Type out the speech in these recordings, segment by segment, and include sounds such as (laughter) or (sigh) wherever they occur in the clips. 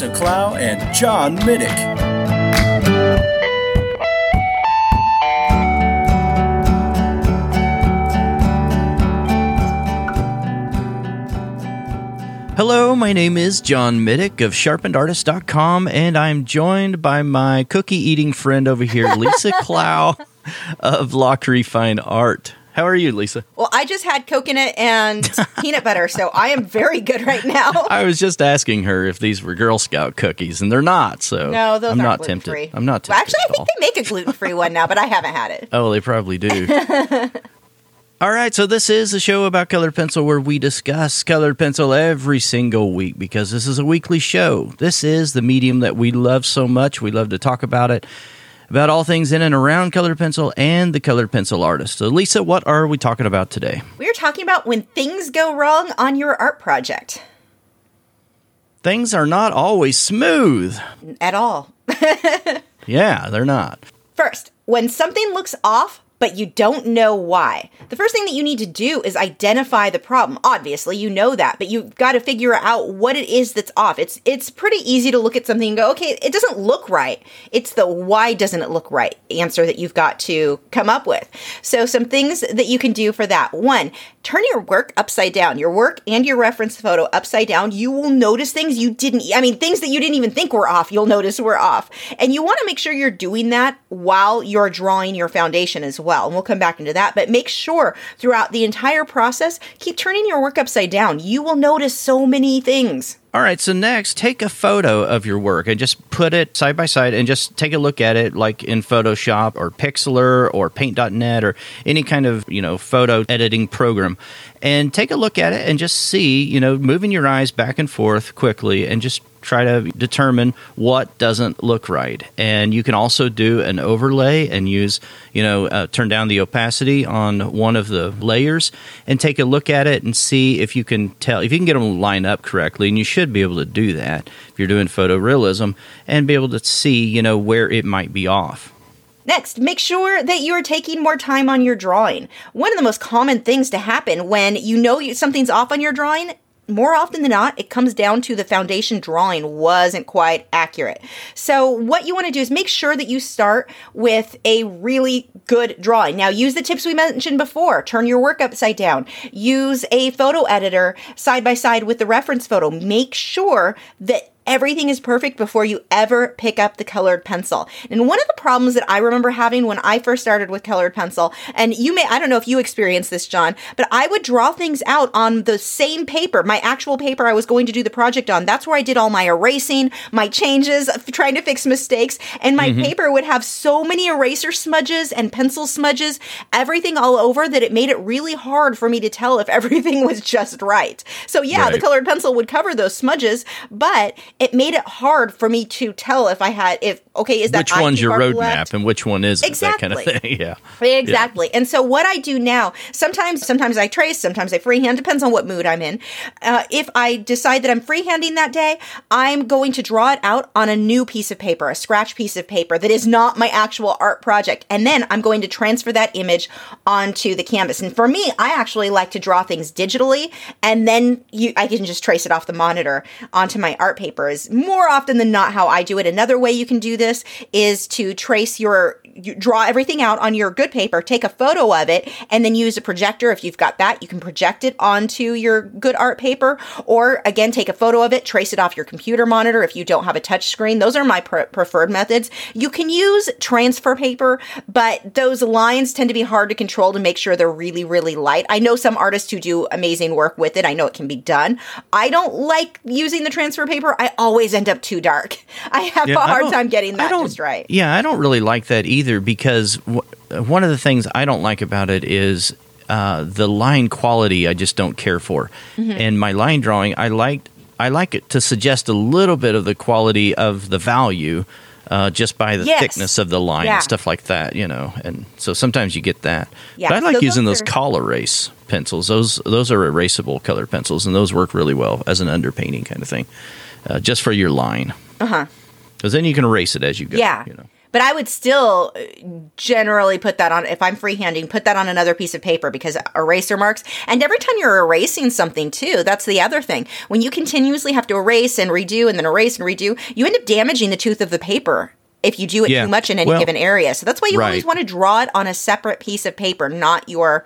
Lisa Clough and John Middick. Hello, my name is John Middick of sharpenedartist.com, and I'm joined by my cookie eating friend over here, Lisa (laughs) Clough of Lachri Fine Art. How are you, Lisa? Well, I just had coconut and (laughs) peanut butter, so I am very good right now. (laughs) I was just asking her if these were Girl Scout cookies, and they're not. So No, those I'm aren't not tempted. I'm not Well, tempted. actually, I think they make a gluten free one now, but I haven't had it. Oh, they probably do. (laughs) All right, so this is a show about colored pencil where we discuss colored pencil every single week because this is a weekly show. This is the medium that we love so much. We love to talk about it, about all things in and around colored pencil and the colored pencil artist. So, Lisa, what are we talking about today? We are talking about when things go wrong on your art project Things are not always smooth. at all. (laughs) Yeah, they're not. First, when something looks off, but you don't know why. The first thing that you need to do is identify the problem. Obviously, you know that, but you've got to figure out what it is that's off. It's it's pretty easy to look at something and go, "Okay, it doesn't look right." It's the why doesn't it look right answer that you've got to come up with. So, some things that you can do for that. One, turn your work upside down. Your work and your reference photo upside down. You will notice things you didn't I mean, things that you didn't even think were off, you'll notice were off. And you want to make sure you're doing that while you're drawing your foundation as well. And we'll come back into that, but make sure throughout the entire process, keep turning your work upside down. You will notice so many things. All right, so next, take a photo of your work and just put it side by side and just take a look at it like in Photoshop or Pixlr or Paint.net or any kind of, you know, photo editing program. And take a look at it and just see, you know, moving your eyes back and forth quickly and just try to determine what doesn't look right. And you can also do an overlay and use, you know, uh, turn down the opacity on one of the layers and take a look at it and see if you can tell, if you can get them to line up correctly. And you should be able to do that if you're doing photorealism and be able to see, you know, where it might be off. Next, make sure that you are taking more time on your drawing. One of the most common things to happen when you know something's off on your drawing, more often than not, it comes down to the foundation drawing wasn't quite accurate. So, what you want to do is make sure that you start with a really good drawing. Now, use the tips we mentioned before. Turn your work upside down. Use a photo editor side by side with the reference photo. Make sure that everything is perfect before you ever pick up the colored pencil. And one of the problems that I remember having when I first started with colored pencil, and you may, I don't know if you experienced this, John, but I would draw things out on the same paper, my actual paper I was going to do the project on. That's where I did all my erasing, my changes, (laughs) trying to fix mistakes. And my mm-hmm. paper would have so many eraser smudges and pencil smudges, everything all over that it made it really hard for me to tell if (laughs) everything was just right. So yeah, the colored pencil would cover those smudges, but it made it hard for me to tell if I had if okay is that Which one's your roadmap left? and which one isn't? That kind of (laughs) thing. Yeah. Exactly. And so what I do now, sometimes sometimes I trace, sometimes I freehand, depends on what mood I'm in. Uh, if I decide that I'm freehanding that day, I'm going to draw it out on a new piece of paper, a scratch piece of paper that is not my actual art project. And then I'm going to transfer that image onto the canvas. And for me, I actually like to draw things digitally and then you I can just trace it off the monitor onto my art paper is more often than not how I do it. Another way you can do this is to trace your you draw everything out on your good paper, take a photo of it, and then use a projector. If you've got that, you can project it onto your good art paper, or again, take a photo of it, trace it off your computer monitor if you don't have a touch screen. Those are my pre- preferred methods. You can use transfer paper, but those lines tend to be hard to control to make sure they're really, really light. I know some artists who do amazing work with it. I know it can be done. I don't like using the transfer paper. I always end up too dark. (laughs) I have Yeah, a hard time getting that just right. Yeah, I don't really like that either because w- one of the things I don't like about it is uh, the line quality. I just don't care for, Mm-hmm. and my line drawing, I liked. I like it to suggest a little bit of the quality of the value uh, just by the Yes. thickness of the line Yeah. and stuff like that, you know. And so sometimes you get that. Yeah, But I like so using those those are- Col-Erase pencils. Those those are erasable color pencils, and those work really well as an underpainting kind of thing, uh, just for your line. Uh huh. Because then you can erase it as you go. Yeah. You know. But I would still uh, generally put that on, if I'm freehanding, put that on another piece of paper because eraser marks. And every time you're erasing something, too, that's the other thing. When you continuously have to erase and redo and then erase and redo, you end up damaging the tooth of the paper if you do it Yeah. too much in any Well, given area. So that's why you always want to draw it on a separate piece of paper, not your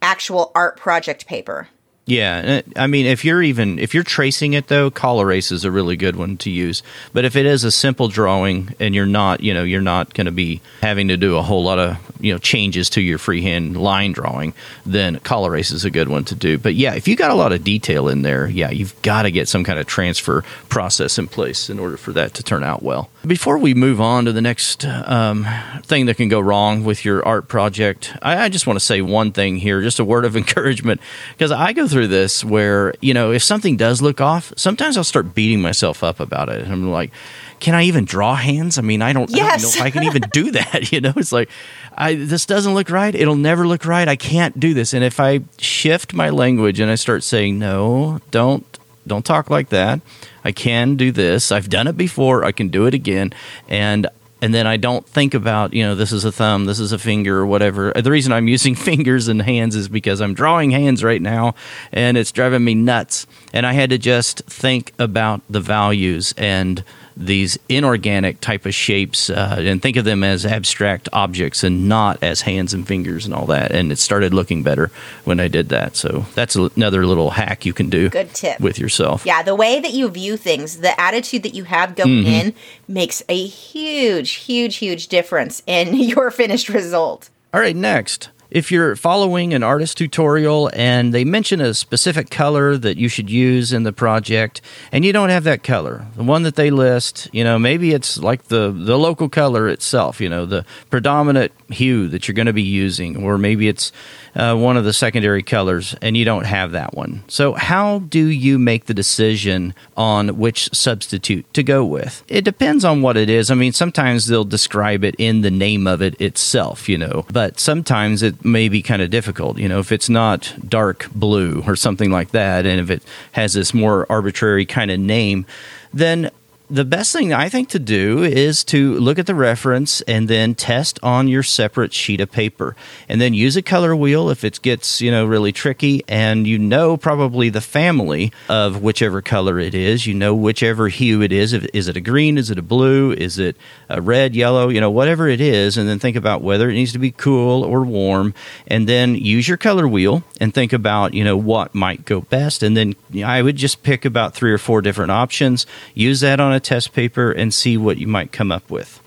actual art project paper. Yeah, I mean, if you're even if you're tracing it though, Col-Erase is a really good one to use. But if it is a simple drawing and you're not, you know, you're not going to be having to do a whole lot of you know changes to your freehand line drawing, then Col-Erase is a good one to do. But yeah, if you got a lot of detail in there, yeah, you've got to get some kind of transfer process in place in order for that to turn out well. Before we move on to the next um, thing that can go wrong with your art project, I, I just want to say one thing here, just a word of (laughs) encouragement, because I go through this where you know if something does look off, sometimes I'll start beating myself up about it. I'm like, can I even draw hands? I mean, I don't, I don't Yes. know if I can even do that. (laughs) You know, it's like, I this doesn't look right. It'll never look right. I can't do this. And if I shift my language and I start saying, no, don't, don't talk like that. I can do this. I've done it before. I can do it again. And and then I don't think about, you know, this is a thumb, this is a finger, or whatever. The reason I'm using (laughs) fingers and hands is because I'm drawing hands right now and it's driving me nuts. And I had to just think about the values and these inorganic type of shapes uh, and think of them as abstract objects and not as hands and fingers and all that. And it started looking better when I did that. So that's another little hack you can do Good tip. with yourself. Yeah, the way that you view things, the attitude that you have going in makes a huge, huge, huge difference in (laughs) your finished result. All right, next. If you're following an artist tutorial and they mention a specific color that you should use in the project and you don't have that color, the one that they list, you know, maybe it's like the the local color itself, you know, the predominant hue that you're going to be using or maybe it's uh, one of the secondary colors and you don't have that one. So, how do you make the decision on which substitute to go with? It depends on what it is. I mean, sometimes they'll describe it in the name of it itself, you know, but sometimes it may be kind of difficult, you know, if it's not dark blue or something like that, and if it has this more arbitrary kind of name, then the best thing I think to do is to look at the reference and then test on your separate sheet of paper. And then use a color wheel if it gets, you know, really tricky and you know probably the family of whichever color it is. You know whichever hue it is. If, is it a green? Is it a blue? Is it red, yellow? You know, whatever it is. And then think about whether it needs to be cool or warm. And then use your color wheel and think about, you know, what might go best. And then you know, I would just pick about three or four different options, use that on a test paper, and see what you might come up with.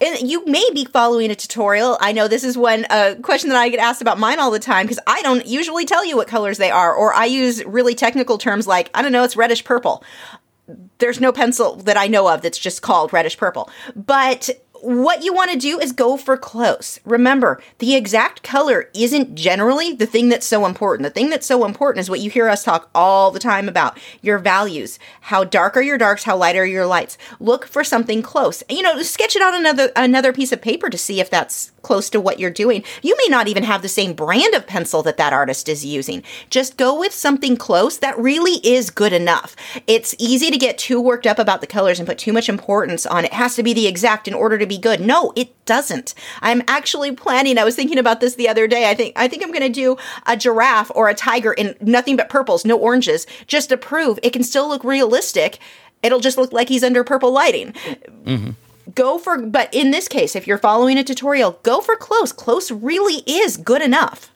And you may be following a tutorial. I know this is one uh, question that I get asked about mine all the time because I don't usually tell you what colors they are, or I use really technical terms like, I don't know, it's reddish purple. There's no pencil that I know of that's just called reddish purple. But what you want to do is go for close. Remember, the exact color isn't generally the thing that's so important. The thing that's so important is what you hear us talk all the time about your values. How dark are your darks? How light are your lights? Look for something close. You know, sketch it on another another piece of paper to see if that's close to what you're doing. You may not even have the same brand of pencil that that artist is using. Just go with something close that really is good enough. It's easy to get too worked up about the colors and put too much importance on it has to be the exact in order to be good. No, it doesn't. I'm actually planning. I was thinking about this the other day. I think I think I'm going to do a giraffe or a tiger in nothing but purples, no oranges, just to prove it can still look realistic. It'll just look like he's under purple lighting mm-hmm. Go for but in this case if you're following a tutorial go for close close really is good enough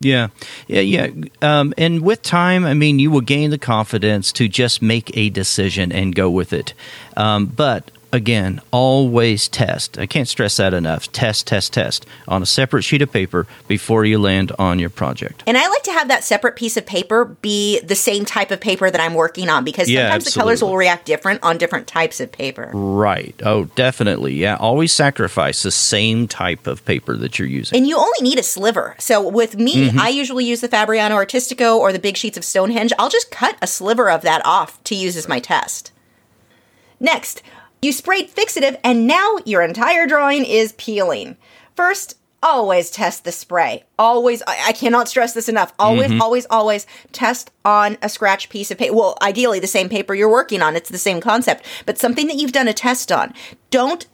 Yeah, yeah, yeah. Um, and with time, I mean, you will gain the confidence to just make a decision and go with it. Um, but again, always test. I can't stress that enough. Test, test, test on a separate sheet of paper before you land on your project. And I like to have that separate piece of paper be the same type of paper that I'm working on because Yeah, sometimes the colors will react different on different types of paper. Right. Oh, definitely. Yeah. Always sacrifice the same type of paper that you're using. And you only need a sliver. So with me, Mm-hmm. I usually use the Fabriano Artistico or the big sheets of Stonehenge. I'll just cut a sliver of that off to use as my test. Next, you sprayed fixative and now your entire drawing is peeling. First, always test the spray. Always, I, I cannot stress this enough. Always, Mm-hmm. always, always test on a scratch piece of paper. Well, ideally the same paper you're working on. It's the same concept, but something that you've done a test on. Don't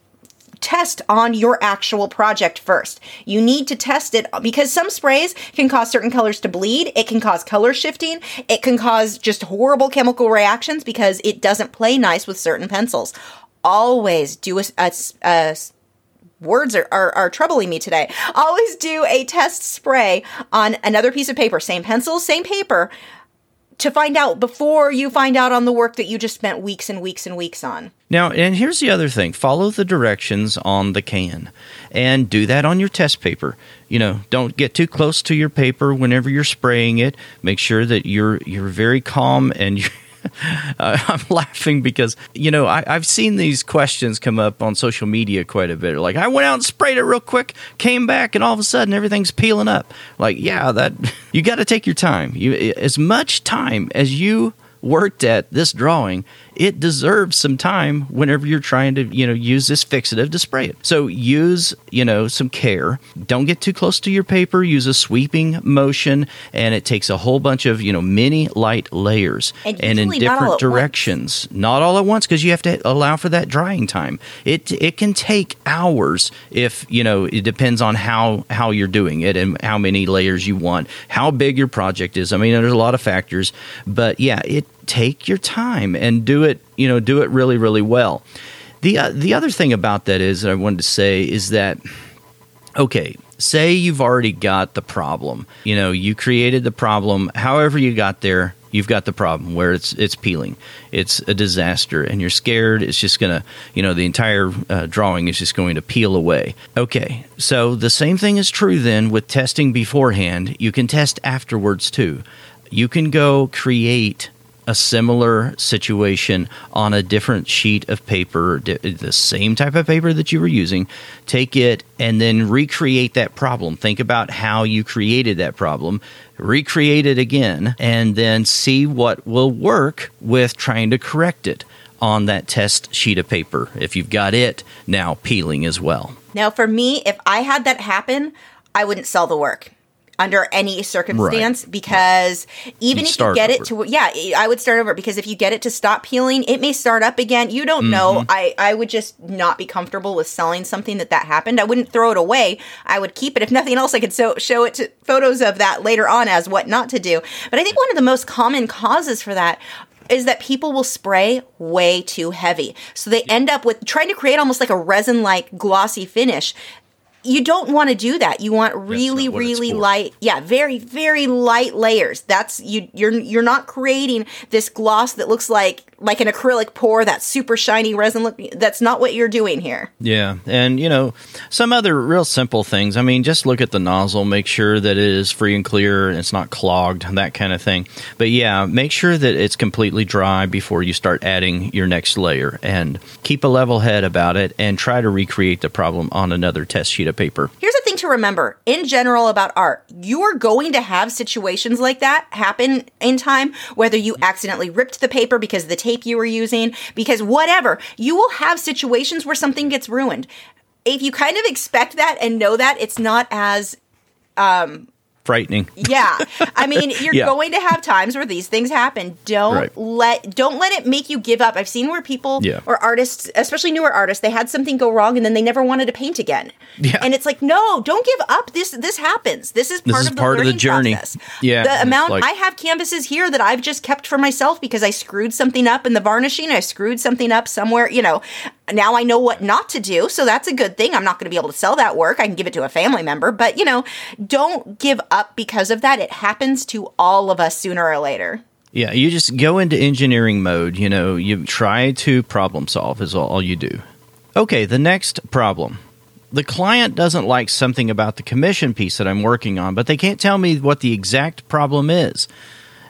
test on your actual project first. You need to test it because some sprays can cause certain colors to bleed. It can cause color shifting. It can cause just horrible chemical reactions because it doesn't play nice with certain pencils. Always do a, a, a words are, are, are troubling me today. Always do a test spray on another piece of paper, same pencil, same paper, to find out before you find out on the work that you just spent weeks and weeks and weeks on. Now, and here's the other thing follow the directions on the can and do that on your test paper. You know, don't get too close to your paper whenever you're spraying it. Make sure that you're you're very calm and (laughs) you (laughs) Uh, I'm laughing because you know I, I've seen these questions come up on social media quite a bit. Like I went out and sprayed it real quick, came back, and all of a sudden everything's peeling up. Like yeah, that (laughs) you got to take your time. You as much time as you worked at this drawing, it deserves some time whenever you're trying to, you know, use this fixative to spray it. So use, you know, some care. Don't get too close to your paper. Use a sweeping motion, and it takes a whole bunch of, you know, many light layers And in not all different at once. directions. Not all at once because you have to allow for that drying time. It it can take hours if, you know, it depends on how how you're doing it and how many layers you want, how big your project is. I mean, there's a lot of factors, but yeah, it take your time and do it, you know, do it really really well. The uh, the other thing about that is that I wanted to say is that okay, say you've already got the problem. You know, you created the problem. However, you got there, you've got the problem where it's it's peeling. It's a disaster, and you're scared. It's just gonna, you know, the entire uh, drawing is just going to peel away. Okay, so the same thing is true then with testing beforehand. You can test afterwards too. You can go create a similar situation on a different sheet of paper, the same type of paper that you were using, take it and then recreate that problem. Think about how you created that problem, recreate it again, and then see what will work with trying to correct it on that test sheet of paper if you've got it now peeling as well. Now, for me, if I had that happen, I wouldn't sell the work under any circumstance because even You'd if you get over. it to yeah i would start over because if you get it to stop peeling it may start up again you don't know Mm-hmm. i i would just not be comfortable with selling something that that happened i wouldn't throw it away i would keep it if nothing else i could so, show it to photos of that later on as what not to do but i think one of the most common causes for that is that people will spray way too heavy. So they end up with trying to create almost like a resin like glossy finish. You don't want to do that. You want really, not what it's really light, yeah, very, very light layers. That's you. You're you're not creating this gloss that looks like like an acrylic pour, that super shiny resin look. That's not what you're doing here. Yeah, and you know some other real simple things. I mean, just look at the nozzle, make sure that it is free and clear, and it's not clogged, that kind of thing. But yeah, make sure that it's completely dry before you start adding your next layer, and keep a level head about it, and try to recreate the problem on another test sheet paper. Here's the thing to remember in general about art you are going to have situations like that happen in time, whether you accidentally ripped the paper because the tape you were using, because whatever. You will have situations where something gets ruined. If you kind of expect that and know that, it's not as um, Frightening. yeah. I mean, (laughs) you're Yeah. going to have times where these things happen. Don't Right. let don't let it make you give up. I've seen where people Yeah. or artists, especially newer artists, they had something go wrong and then they never wanted to paint again. Yeah. And it's like, no, don't give up. This this happens. This is part is of the part of the journey. process. Yeah, The amount like- I have canvases here that I've just kept for myself because I screwed something up in the varnishing. I screwed something up somewhere, you know. Now I know what not to do, so that's a good thing. I'm not going to be able to sell that work. I can give it to a family member, but you know, don't give up because of that. It happens to all of us sooner or later. Yeah, you just go into engineering mode. You know, you try to problem solve, is all you do. Okay, the next problem. The client doesn't like something about the commission piece that I'm working on, but they can't tell me what the exact problem is.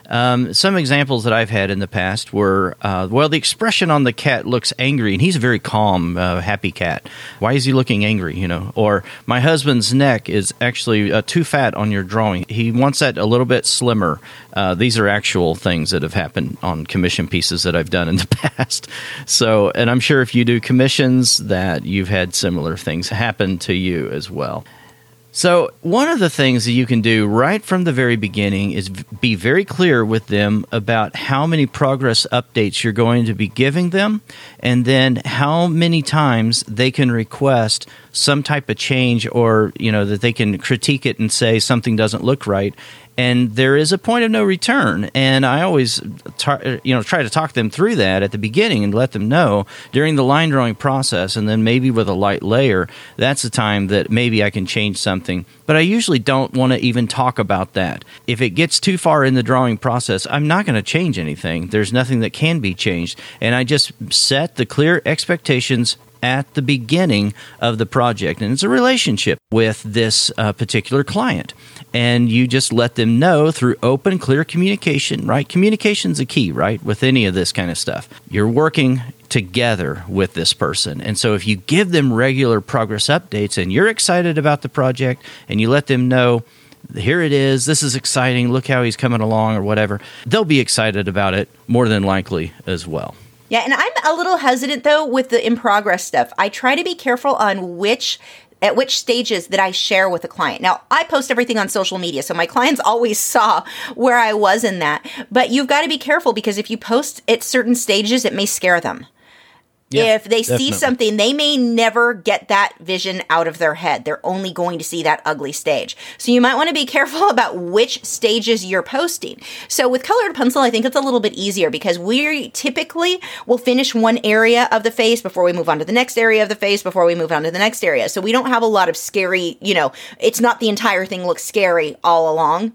Um, some examples that I've had in the past were, uh, well, the expression on the cat looks angry, and he's a very calm, uh, happy cat. Why is he looking angry? You know, or my husband's neck is actually uh, too fat on your drawing. He wants that a little bit slimmer. Uh, these are actual things that have happened on commission pieces that I've done in the (laughs) past. So, and I'm sure if you do commissions, that you've had similar things happen to you as well. So, one of the things that you can do right from the very beginning is be very clear with them about how many progress updates you're going to be giving them, and then how many times they can request some type of change or, you know, that they can critique it and say something doesn't look right and there is a point of no return. And i always tar- you know try to talk them through that at the beginning and let them know during the line drawing process and then maybe with a light layer that's the time that maybe i can change something. But i usually don't want to even talk about that. If it gets too far in the drawing process i'm not going to change anything. There's nothing that can be changed. And i just set the clear expectations at the beginning of the project. And it's a relationship with this uh, particular client. And you just let them know through open, clear communication, right? Communication's a key, right? With any of this kind of stuff. You're working together with this person. And so if you give them regular progress updates and you're excited about the project and you let them know, here it is, this is exciting, look how he's coming along or whatever, they'll be excited about it more than likely as well. Yeah, and I'm a little hesitant though with the in progress stuff. I try to be careful on which at which stages that I share with a client. Now, I post everything on social media, so my clients always (laughs) saw where I was in that. But you've got to be careful because if you post at certain stages, it may scare them. Yeah, if they definitely. see something, they may never get that vision out of their head. They're only going to see that ugly stage. So you might want to be (laughs) careful about which stages you're posting. So with colored pencil, I think it's a little bit easier because we typically will finish one area of the face before we move on to the next area of the face before we move on to the next area. So we don't have a lot of scary, you know, it's not the entire thing looks scary all along.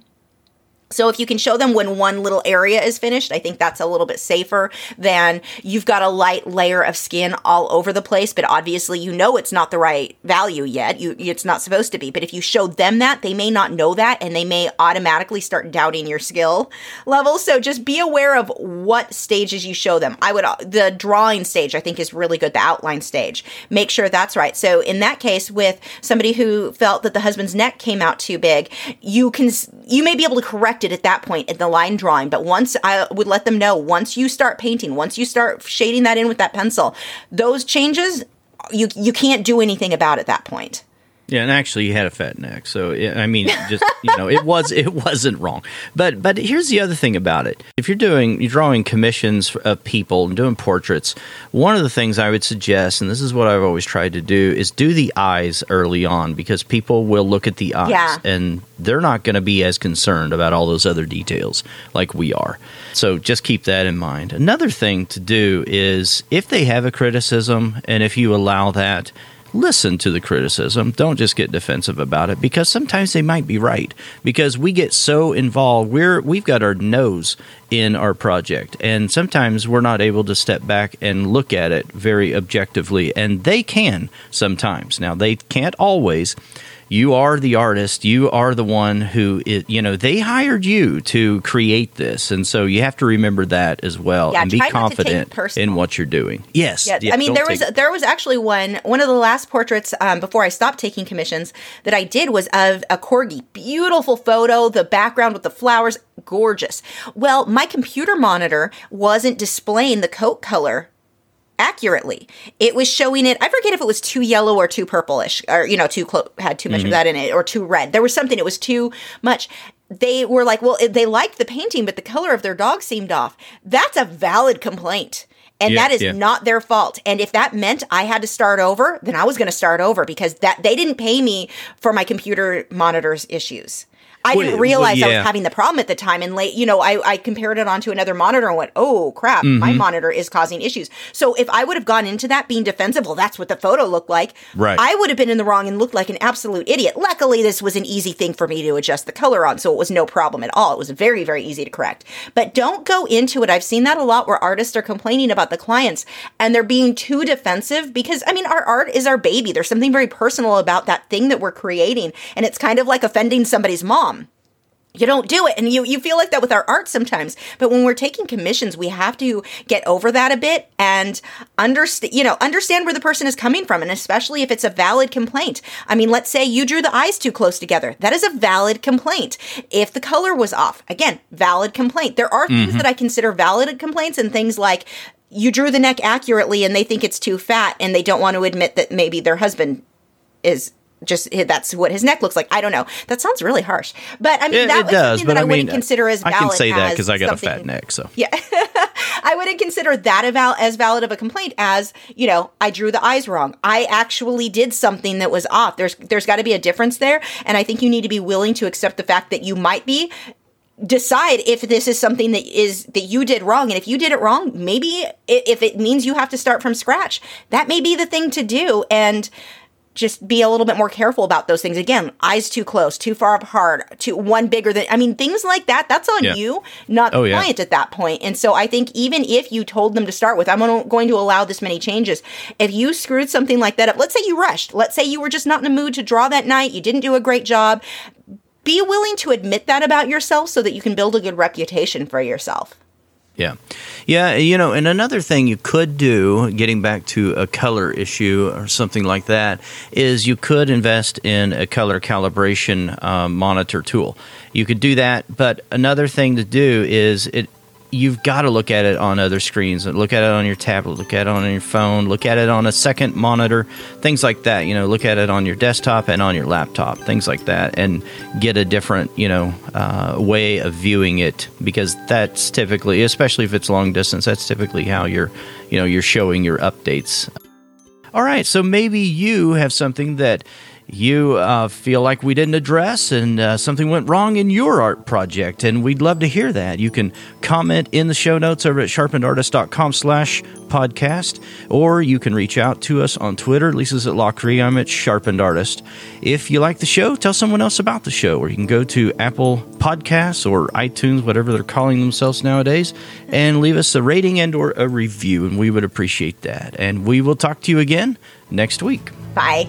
So if you can show them when one little area is finished, I think that's a little bit safer than you've got a light layer of skin all over the place, but obviously you know it's not the right value yet. You, it's not supposed to be. But if you show them that, they may not know that and they may automatically start doubting your skill level. So just be aware of what stages you show them. I would, uh, the drawing stage, I think is really good. The outline stage. Make sure that's right. So in that case, with somebody who felt that the husband's neck came out too big, you can, you may be able to correct at that point in the line drawing. But once I would let them know, once you start painting, once you start shading that in with that pencil, those changes, you you can't do anything about at that point. Yeah, and actually, he had a fat neck, so I mean, just you know, it was it wasn't wrong. But but here's the other thing about it: if you're doing you're drawing commissions of people and doing portraits, one of the things I would suggest, and this is what I've always tried to do, is do the eyes early on because people will look at the eyes yeah. and they're not going to be as concerned about all those other details like we are. So just keep that in mind. Another thing to do is if they have a criticism and if you allow that listen to the criticism. Don't just get defensive about it because sometimes they might be right. Because we get so involved, we're we've got our nose in our project, and sometimes we're not able to step back and look at it very objectively. And they can sometimes. Now they can't always you are the artist. You are the one who is, you know they hired you to create this. And so you have to remember that as well yeah, and be confident in what you're doing. Yes. Yeah, yeah i mean there was take... there was actually one one of the last portraits um, before i stopped taking commissions that i did was of a corgi. Beautiful photo the background with the flowers gorgeous. Well my computer monitor wasn't displaying the coat color accurately. It was showing it. I forget if it was too yellow or too purplish, or you know, too close had too much mm-hmm. of that in it, or too red. There was something. It was too much. They were like, well, they liked the painting, but the color of their dog seemed off. That's a valid complaint. And yeah, that is yeah. not their fault. And if that meant I had to start over, then I was going to start over because that they didn't pay me for my computer monitors issues. I Well, didn't realize well, I was having the problem at the time. And late, you know, I, I compared it onto another monitor and went, oh crap, Mm-hmm. my monitor is causing issues. So if I would have gone into that being defensive, well, that's what the photo looked like. Right. I would have been in the wrong and looked like an absolute idiot. Luckily, this was an easy thing for me to adjust the color on. So it was no problem at all. It was very, very easy to correct. But don't go into it. I've seen that a lot where artists are complaining about the clients and they're being too defensive because, I mean, our art is our baby. There's something very personal about that thing that we're creating. And it's kind of like offending somebody's mom you don't do it and you you feel like that with our art sometimes but when we're taking commissions we have to get over that a bit and understand you know understand where the person is coming from and especially if it's a valid complaint. I mean let's say you drew the eyes too close together. That is a valid complaint. If the color was off again valid complaint. There are things mm-hmm. that i consider valid complaints and things like you drew the neck accurately and they think it's too fat and they don't want to admit that maybe their husband is just that's what his neck looks like. I don't know. That sounds really harsh, but I mean It, that it does, something but that I, I mean, wouldn't consider as valid. I can say that because I got a fat neck. So Yeah, (laughs) I wouldn't consider that a val- as valid of a complaint as you know I drew the eyes wrong. I actually did something that was off. There's there's got to be a difference there, and I think you need to be willing to accept the fact that you might be decide if this is something that is that you did wrong and if you did it wrong maybe if it means you have to start from scratch that may be the thing to do and just be a little bit more careful about those things again eyes too close too far apart too one bigger than i mean things like that that's on Yeah. you not the Oh, yeah. client at that point and so i think even if you told them to start with i'm gonna- allow this many changes if you screwed something like that up let's say you rushed let's say you were just not in a mood to draw that night you didn't do a great job be willing to admit that about yourself so that you can build a good reputation for yourself. Yeah. Yeah, you know, and another thing you could do, getting back to a color issue or something like that, is you could invest in a color calibration um, monitor tool. You could do that, but another thing to do is it you've got to look at it on other screens. Look at it on your tablet, look at it on your phone, look at it on a second monitor, things like that. You know, look at it on your desktop and on your laptop, things like that, and get a different, you know, uh, way of viewing it because that's typically, especially if it's long distance, that's typically how you're, you know, you're showing your updates. All right, so maybe you have something that you uh, feel like we didn't address and uh, something went wrong in your art project, and we'd love to hear that. You can comment in the show notes over at sharpenedartist.com slash podcast, or you can reach out to us on Twitter. Lisa's at Lachri. I'm at Sharpened Artist. If you like the show, tell someone else about the show, or you can go to Apple Podcasts or iTunes, whatever they're calling themselves nowadays, and leave us a rating and or a review, and we would appreciate that. And we will talk to you again next week. Bye.